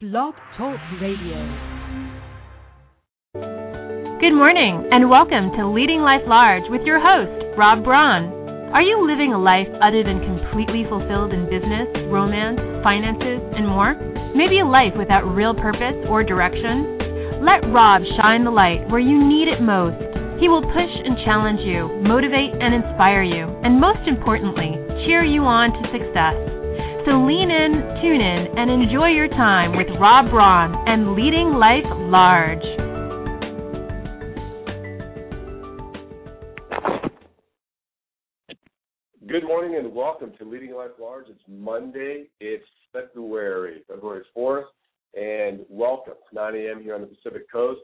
Blog Talk Radio. Good morning, and welcome to Leading Life Large with your host, Robb Braun. Are you living a life other than completely fulfilled in business, romance, finances, and more? Maybe a life without real purpose or direction? Let Robb shine the light where you need it most. He will push and challenge you, motivate and inspire you, and most importantly, cheer you on to success. So lean in, tune in, and enjoy your time with Robb Braun and Leading Life Large. Good morning and welcome to Leading Life Large. It's Monday. It's February, February 4th, and welcome. 9 a.m. here on the Pacific Coast.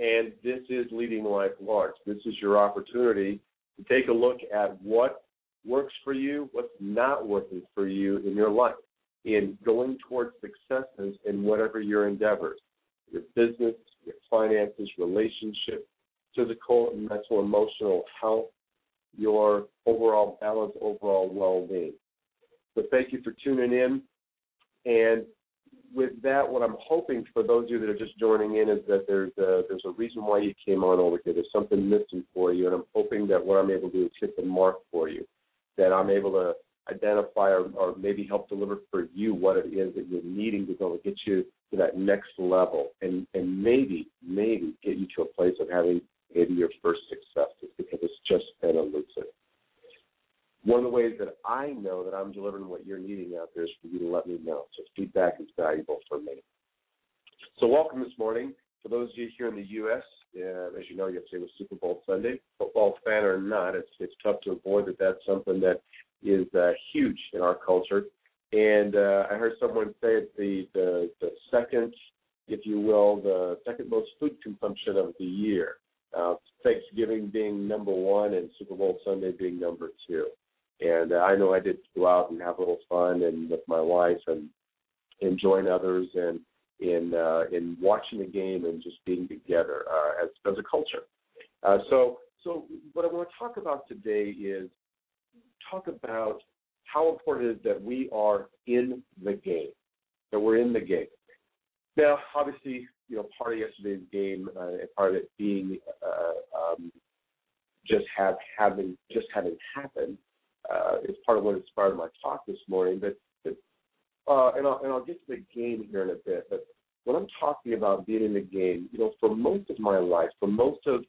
And this is Leading Life Large. This is your opportunity to take a look at what works for you, what's not working for you in your life, in going towards successes in whatever your endeavors, your business, your finances, relationship, physical, mental, emotional health, your overall balance, overall well-being. So thank you for tuning in. And with that, what I'm hoping for those of you that are just joining in is that there's a, there's a reason why you came on over here. There's something missing for you, and I'm hoping that what I'm able to do is hit the mark for you that I'm able to identify or, or maybe help deliver for you what it is that you're needing to go and get you to that next level and, and maybe, maybe get you to a place of having maybe your first successes because it's just been elusive. One of the ways that I know that I'm delivering what you're needing out there is for you to let me know. So feedback is valuable for me. So welcome this morning. For those of you here in the U.S., uh, as you know, yesterday was Super Bowl Sunday. Football fan or not, it's it's tough to avoid that. That's something that is uh, huge in our culture. And uh, I heard someone say it's the, the the second, if you will, the second most food consumption of the year. Uh, Thanksgiving being number one and Super Bowl Sunday being number two. And uh, I know I did go out and have a little fun and with my wife and and join others and in uh, in watching the game and just being together uh, as as a culture. Uh, so so what I want to talk about today is talk about how important it is that we are in the game, that we're in the game. Now, obviously, you know, part of yesterday's game, uh, and part of it being uh, um, just have having just having happened uh, is part of what inspired my talk this morning. But uh, and I'll and I'll get to the game here in a bit. But when I'm talking about being in the game, you know, for most of my life, for most of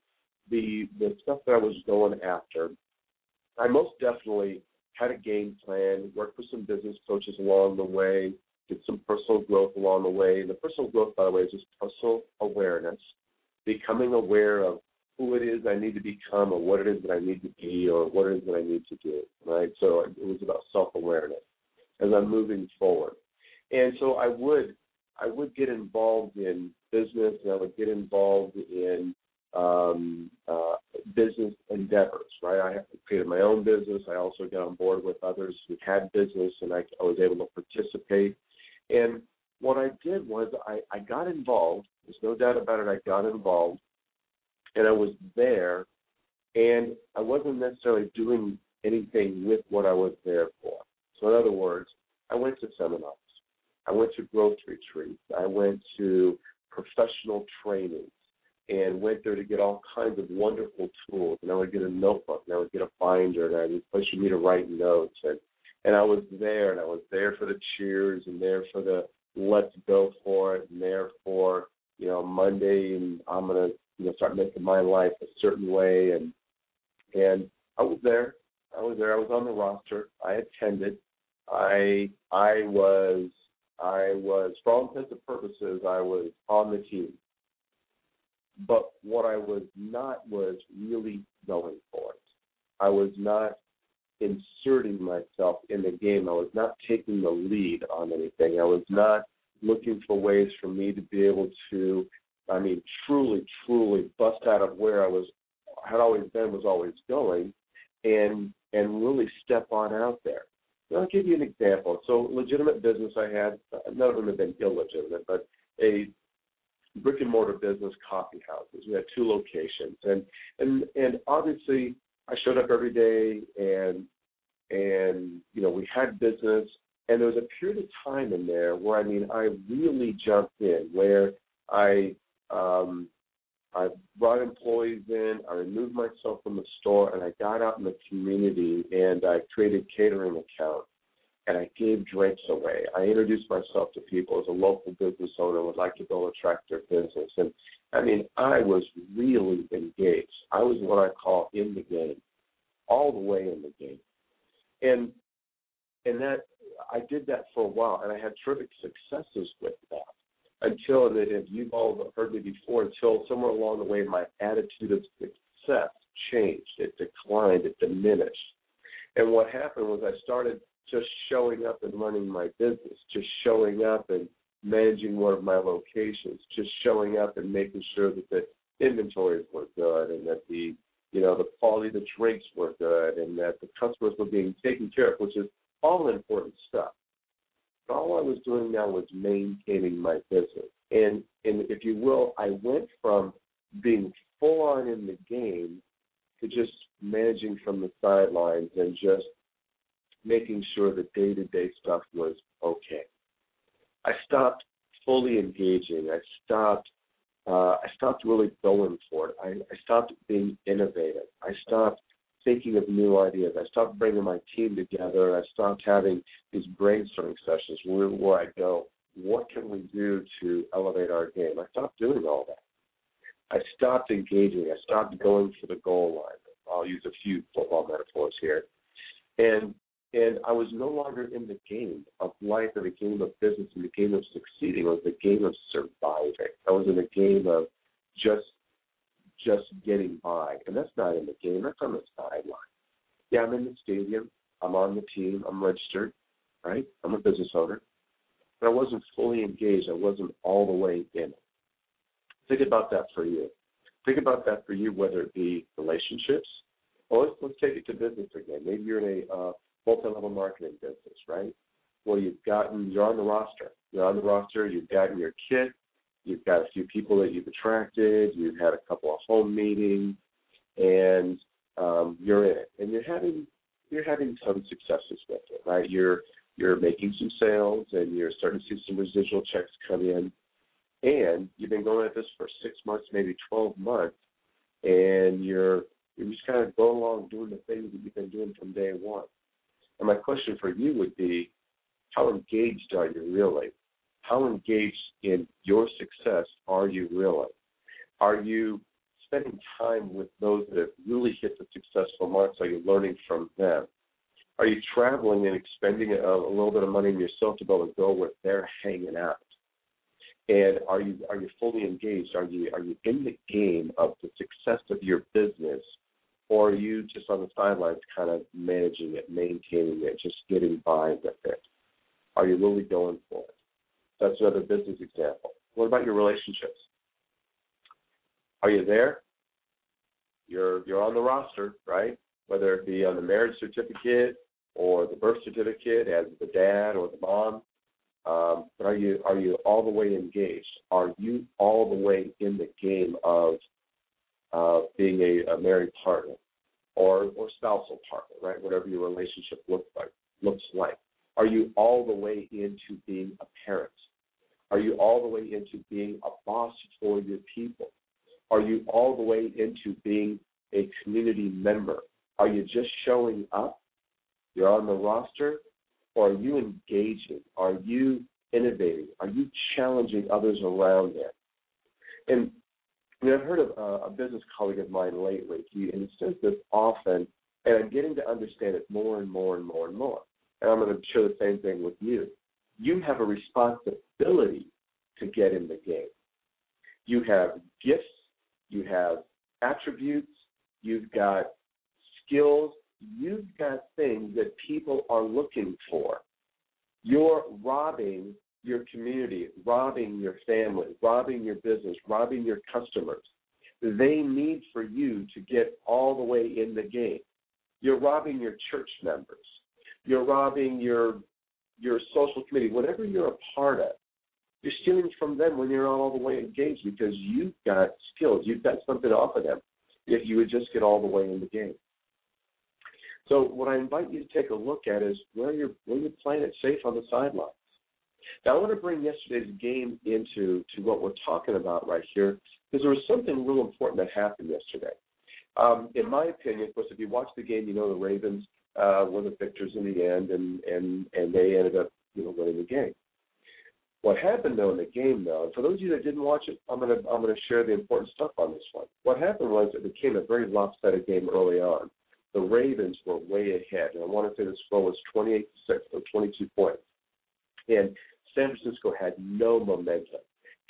the the stuff that I was going after, I most definitely had a game plan, worked with some business coaches along the way, did some personal growth along the way. The personal growth, by the way, is just personal awareness, becoming aware of who it is I need to become or what it is that I need to be or what it is that I need to do, right? So it was about self-awareness as I'm moving forward. And so I would I would get involved in business and I would get involved in um, uh, business endeavors, right? I created my own business. I also got on board with others who had business and I, I was able to participate. And what I did was I, I got involved. There's no doubt about it. I got involved and I was there and I wasn't necessarily doing anything with what I was there for. So in other words, I went to seminars. I went to growth retreats. I went to professional trainings and went there to get all kinds of wonderful tools. And I would get a notebook and I would get a binder and I would push me to write notes and and I was there and I was there for the cheers and there for the let's go for it and there for, you know, Monday and I'm gonna, you know, start making my life a certain way and and I was there. I was there. I was on the roster. I attended. I I was I was, for all intents and purposes, I was on the team. But what I was not was really going for it. I was not inserting myself in the game. I was not taking the lead on anything. I was not looking for ways for me to be able to, I mean, truly, truly bust out of where I was, had always been, was always going, and and really step on out there. I'll give you an example. So, legitimate business I had, none of them have been illegitimate, but a brick and mortar business, coffee houses. We had two locations, and and and obviously I showed up every day, and and you know we had business, And there was a period of time in there where I mean I really jumped in, where I um, I brought employees in, I removed myself from the store, and I got out in the community and I created catering accounts and I gave drinks away. I introduced myself to people as a local business owner who would like to go attract their business. And I mean, I was really engaged. I was what I call in the game, all the way in the game. And and that I did that for a while and I had terrific successes with that until, and if you've all heard me before, until somewhere along the way my attitude of success changed. It declined, it diminished. And what happened was I started just showing up and running my business, just showing up and managing one of my locations, just showing up and making sure that the inventories were good and that the you know the quality of the drinks were good and that the customers were being taken care of, which is all important stuff all I was doing now was maintaining my business. And and if you will, I went from being full on in the game to just managing from the sidelines and just making sure the day to day stuff was okay. I stopped fully engaging. I stopped uh, I stopped really going for it. I, I stopped being innovative. I stopped thinking of new ideas. I stopped bringing my team together. I stopped having these brainstorming sessions where, where I go, what can we do to elevate our game? I stopped doing all that. I stopped engaging. I stopped going for the goal line. I'll use a few football metaphors here. And and I was no longer in the game of life or the game of business and the game of succeeding. I was the game of surviving. I was in the game of just just getting by. And that's not in the game, that's on the sideline. Yeah, I'm in the stadium, I'm on the team, I'm registered, right? I'm a business owner. But I wasn't fully engaged, I wasn't all the way in. It. Think about that for you. Think about that for you, whether it be relationships, or let's, let's take it to business again. Maybe you're in a uh, multi-level marketing business, right? Well, you've gotten, you're on the roster. You're on the roster. You've gotten your kit. You've got a few people that you've attracted. You've had a couple of home meetings, and um, you're in it, and you're having you're having some successes with it, right? You're you're making some sales, and you're starting to see some residual checks come in, and you've been going at this for six months, maybe twelve months, and you're you're just kind of going along doing the things that you've been doing from day one. And my question for you would be, how engaged are you really? How engaged in your success are you really? Are you spending time with those that have really hit the successful marks? Are you learning from them? Are you traveling and expending a, a little bit of money in yourself to be able to go where they're hanging out? And are you are you fully engaged? Are you are you in the game of the success of your business, or are you just on the sidelines, kind of managing it, maintaining it, just getting by with it? Are you really going for it? That's another business example. What about your relationships? Are you there? You're you're on the roster, right? Whether it be on the marriage certificate or the birth certificate as the dad or the mom. Um, but are you are you all the way engaged? Are you all the way in the game of uh, being a, a married partner or or spousal partner, right? Whatever your relationship looks like looks like. Are you all the way into being a parent? Are you all the way into being a boss for your people? Are you all the way into being a community member? Are you just showing up? You're on the roster? Or are you engaging? Are you innovating? Are you challenging others around there? And I mean, I've heard of a, a business colleague of mine lately, he, and he says this often, and I'm getting to understand it more and more and more and more. And I'm going to share the same thing with you you have a responsibility to get in the game. You have gifts, you have attributes, you've got skills, you've got things that people are looking for. You're robbing your community, robbing your family, robbing your business, robbing your customers. They need for you to get all the way in the game. You're robbing your church members. You're robbing your your social committee, whatever you're a part of, you're stealing from them when you're not all the way engaged because you've got skills, you've got something off of them if you would just get all the way in the game. So what I invite you to take a look at is where you're where you're playing it safe on the sidelines. Now I want to bring yesterday's game into to what we're talking about right here because there was something real important that happened yesterday. Um, in my opinion, of course, if you watch the game, you know the Ravens uh, were the victors in the end, and and and they ended up you know winning the game. What happened though in the game though, and for those of you that didn't watch it, I'm gonna I'm gonna share the important stuff on this one. What happened was it became a very lopsided game early on. The Ravens were way ahead, and I want to say the score was 28 to six, or 22 points, and San Francisco had no momentum.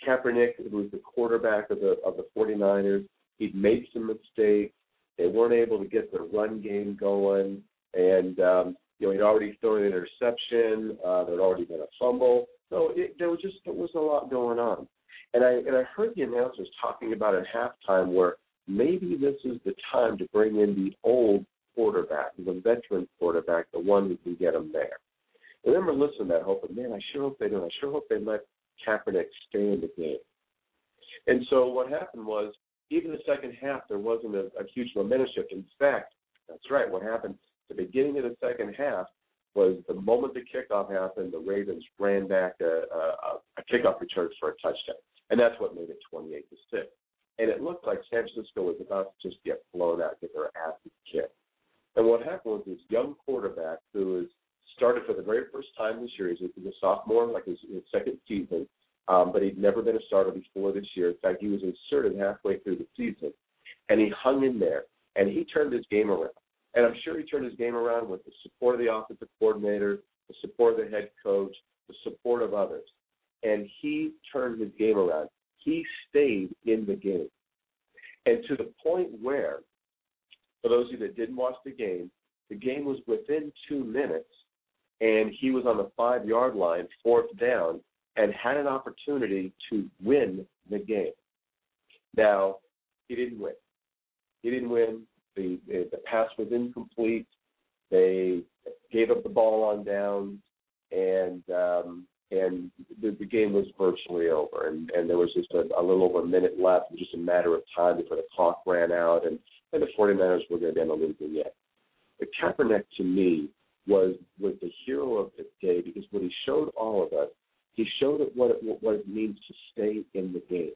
Kaepernick, who was the quarterback of the of the 49ers, he'd made some mistakes. They weren't able to get the run game going, and um, you know he'd already thrown an interception. Uh, there'd already been a fumble, so it, there was just there was a lot going on. And I and I heard the announcers talking about at halftime where maybe this is the time to bring in the old quarterback, the veteran quarterback, the one who can get them there. I remember listening to that, hoping, man, I sure hope they don't. I sure hope they let Kaepernick stay in the game. And so what happened was, even the second half, there wasn't a, a huge momentum shift. In fact, that's right. What happened the beginning of the second half was the moment the kickoff happened, the Ravens ran back a, a, a kickoff return for a touchdown, and that's what made it 28 to six. And it looked like San Francisco was about to just get blown out, get their asses kicked. And what happened was this young quarterback who was started for the very first time this year. He's a sophomore, like his, his second season, um, but he'd never been a starter before this year. In fact, he was inserted halfway through the season, and he hung in there, and he turned his game around. And I'm sure he turned his game around with the support of the offensive coordinator, the support of the head coach, the support of others. And he turned his game around. He stayed in the game. And to the point where, for those of you that didn't watch the game, the game was within two minutes and he was on the five yard line, fourth down, and had an opportunity to win the game. Now, he didn't win. He didn't win. The the pass was incomplete. They gave up the ball on downs, and um, and the, the game was virtually over. And, and there was just a, a little over a minute left, just a matter of time before the clock ran out, and, and the 49ers were going to on the losing end. But Kaepernick, to me, was was the hero of the day because what he showed all of us, he showed it what it, what it means to stay in the game.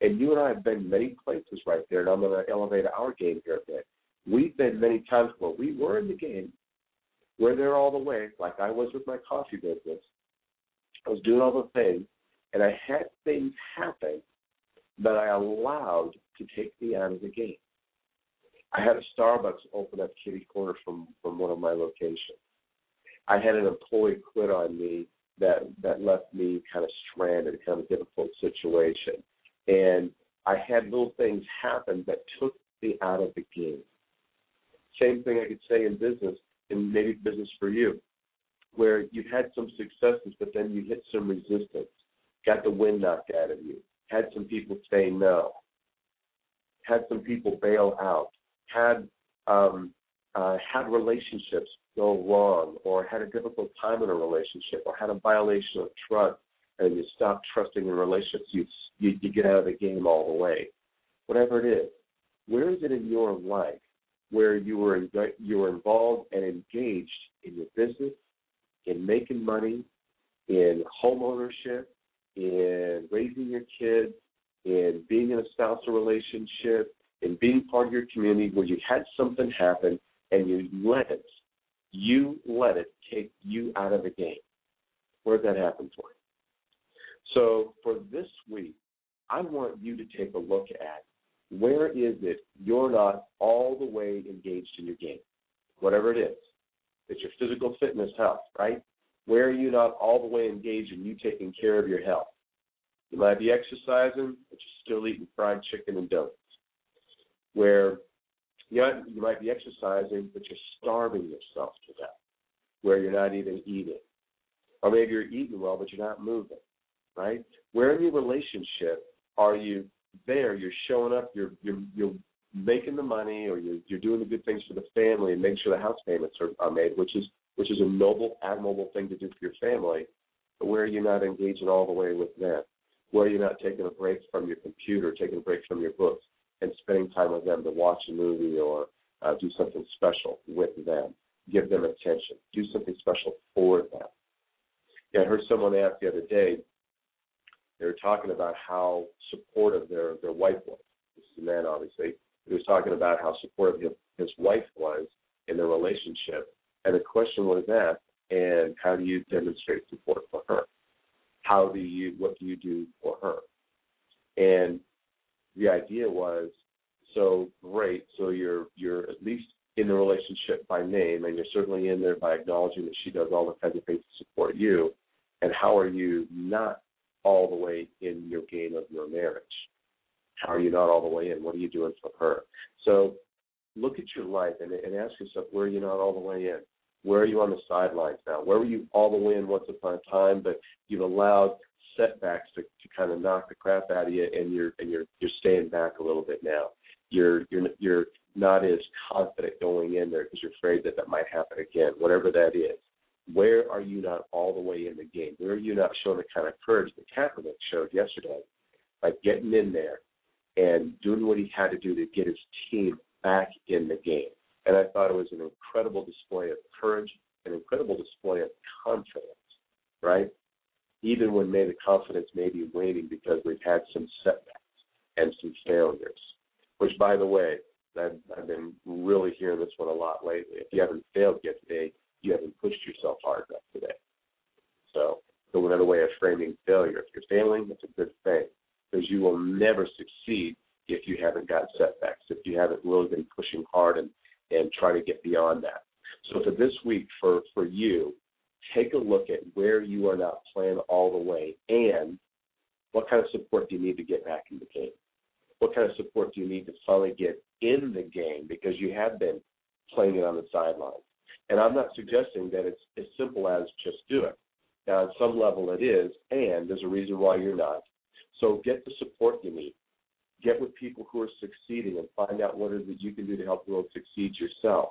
And you and I have been many places right there, and I'm going to elevate our game here a bit. We've been many times where we were in the game, we're there all the way, like I was with my coffee business. I was doing all the things, and I had things happen that I allowed to take me out of the game. I had a Starbucks open up kitty corner from from one of my locations. I had an employee quit on me that that left me kind of stranded, kind of difficult situation, and I had little things happen that took me out of the game. Same thing I could say in business, and maybe business for you, where you've had some successes, but then you hit some resistance, got the wind knocked out of you, had some people say no, had some people bail out, had um, uh, had relationships go wrong, or had a difficult time in a relationship, or had a violation of trust, and you stop trusting in relationships, you, you you get out of the game all the way. Whatever it is, where is it in your life where you were in, you were involved and engaged in your business, in making money, in home ownership, in raising your kids, in being in a spousal relationship, in being part of your community where you had something happen and you let it, you let it take you out of the game. Where did that happen for you? So for this week, I want you to take a look at where is it you're not all the way engaged in your game, whatever it is. It's your physical fitness health, right? Where are you not all the way engaged in you taking care of your health? You might be exercising, but you're still eating fried chicken and donuts where you, you might be exercising, but you're starving yourself to death, where you're not even eating. Or maybe you're eating well, but you're not moving, right? Where in your relationship are you there? You're showing up, you're, you're, you're making the money, or you're, you're doing the good things for the family and making sure the house payments are, are made, which is, which is a noble, admirable thing to do for your family. But where are you not engaging all the way with them? Where are you not taking a break from your computer, taking a break from your books? and spending time with them to watch a movie or Uh, do something special with them. Give them attention. Do something special for them. Yeah, I heard someone ask the other day. They were talking about how supportive their their wife was. This is a man, obviously. He was talking about how supportive his, his wife was in their relationship, and the question was asked, and how do you demonstrate support for her? How do you, what do you do for her? And the idea was, so great, so you're you're at least in the relationship by name, and you're certainly in there by acknowledging that she does all the kinds of things to support you. And how are you not all the way in your game of your marriage? How are you not all the way in? What are you doing for her? So look at your life and, and ask yourself, where are you not all the way in? Where are you on the sidelines now? Where were you all the way in once upon a time, but you've allowed setbacks to, to kind of knock the crap out of you, and you're and you're you're staying back a little bit now. You're you're you're not as confident going in there because you're afraid that that might happen again. Whatever that is, where are you not all the way in the game? Where are you not showing the kind of courage that Kaepernick showed yesterday by getting in there and doing what he had to do to get his team back in the game. And I thought it was an incredible display of courage, an incredible display of confidence, right? Even when maybe the confidence may be waning because we've had some setbacks and some failures. Which, by the way, I've, I've been really hearing this one a lot lately. If you haven't failed yet today, you haven't pushed yourself hard enough today. So, so another way of framing failure. If you're failing, that's a good thing because you will never succeed if you haven't got setbacks, if you haven't really been pushing hard and, and trying to get beyond that. So for this week, for, for you, take a look at where you are not playing all the way and what kind of support do you need to get back in the game? What kind of support do you need to finally get in the game because you have been playing it on the sidelines? And I'm not suggesting that it's as simple as just do it. Now, at some level it is, and there's a reason why you're not. So get the support you need. Get with people who are succeeding and find out what it is that you can do to help you succeed yourself.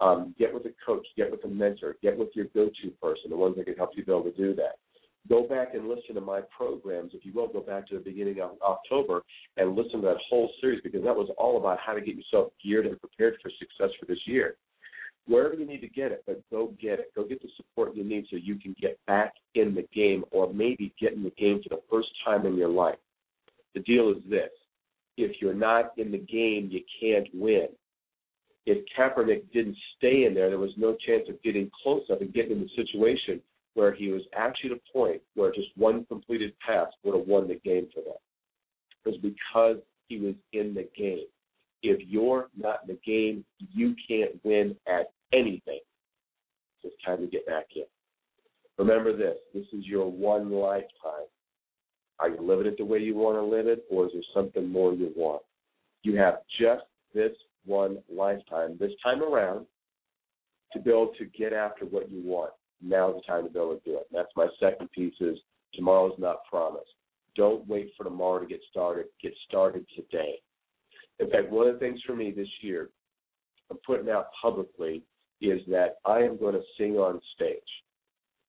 Um, get with a coach, get with a mentor, get with your go-to person, the ones that can help you be able to do that. Go back and listen to my programs, if you will. Go back to the beginning of October and listen to that whole series because that was all about how to get yourself geared and prepared for success for this year wherever you need to get it, but go get it. Go get the support you need so you can get back in the game or maybe get in the game for the first time in your life. The deal is this if you're not in the game, you can't win. If Kaepernick didn't stay in there, there was no chance of getting close enough and getting in the situation where he was actually at a point where just one completed pass would have won the game for them. It was because he was in the game. If you're not in the game, you can't win at anything. So it's time to get back in. Remember this this is your one lifetime. Are you living it the way you want to live it, or is there something more you want? You have just this one lifetime, this time around, to be able to get after what you want. Now's the time to be able to do it. That's my second piece is tomorrow's not promised. Don't wait for tomorrow to get started. Get started today. In fact, one of the things for me this year, I'm putting out publicly, is that I am going to sing on stage.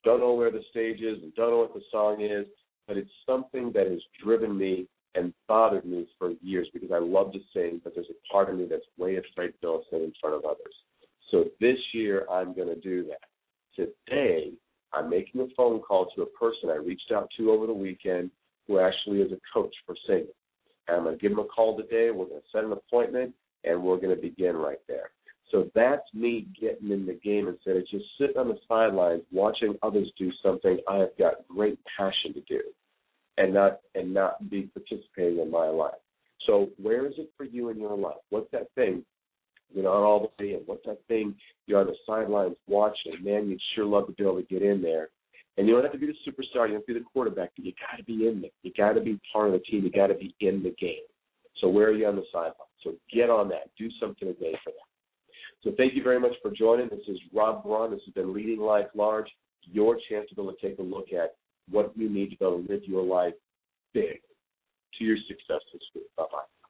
Don't know where the stage is and don't know what the song is, but it's something that has driven me and bothered me for years because I love to sing, but there's a part of me that's way afraid to sing in front of others. So this year I'm going to do that. Today I'm making a phone call to a person I reached out to over the weekend who actually is a coach for singing. I'm going to give him a call today. We're going to set an appointment, and we're going to begin right there. So that's me getting in the game instead of just sitting on the sidelines watching others do something I have got great passion to do, and not and not be participating in my life. So where is it for you in your life? What's that thing you're not all the way in? What's that thing you're on the sidelines watching? Man, you'd sure love to be able to get in there. And you don't have to be the superstar, you don't have to be the quarterback, but you got to be in there. You got to be part of the team. You got to be in the game. So where are you on the sideline? So get on that. Do something today for that. So thank you very much for joining. This is Robb Braun. This has been Leading Life Large, your chance to be able to take a look at what you need to be able to live your life big to your success this week. Bye bye.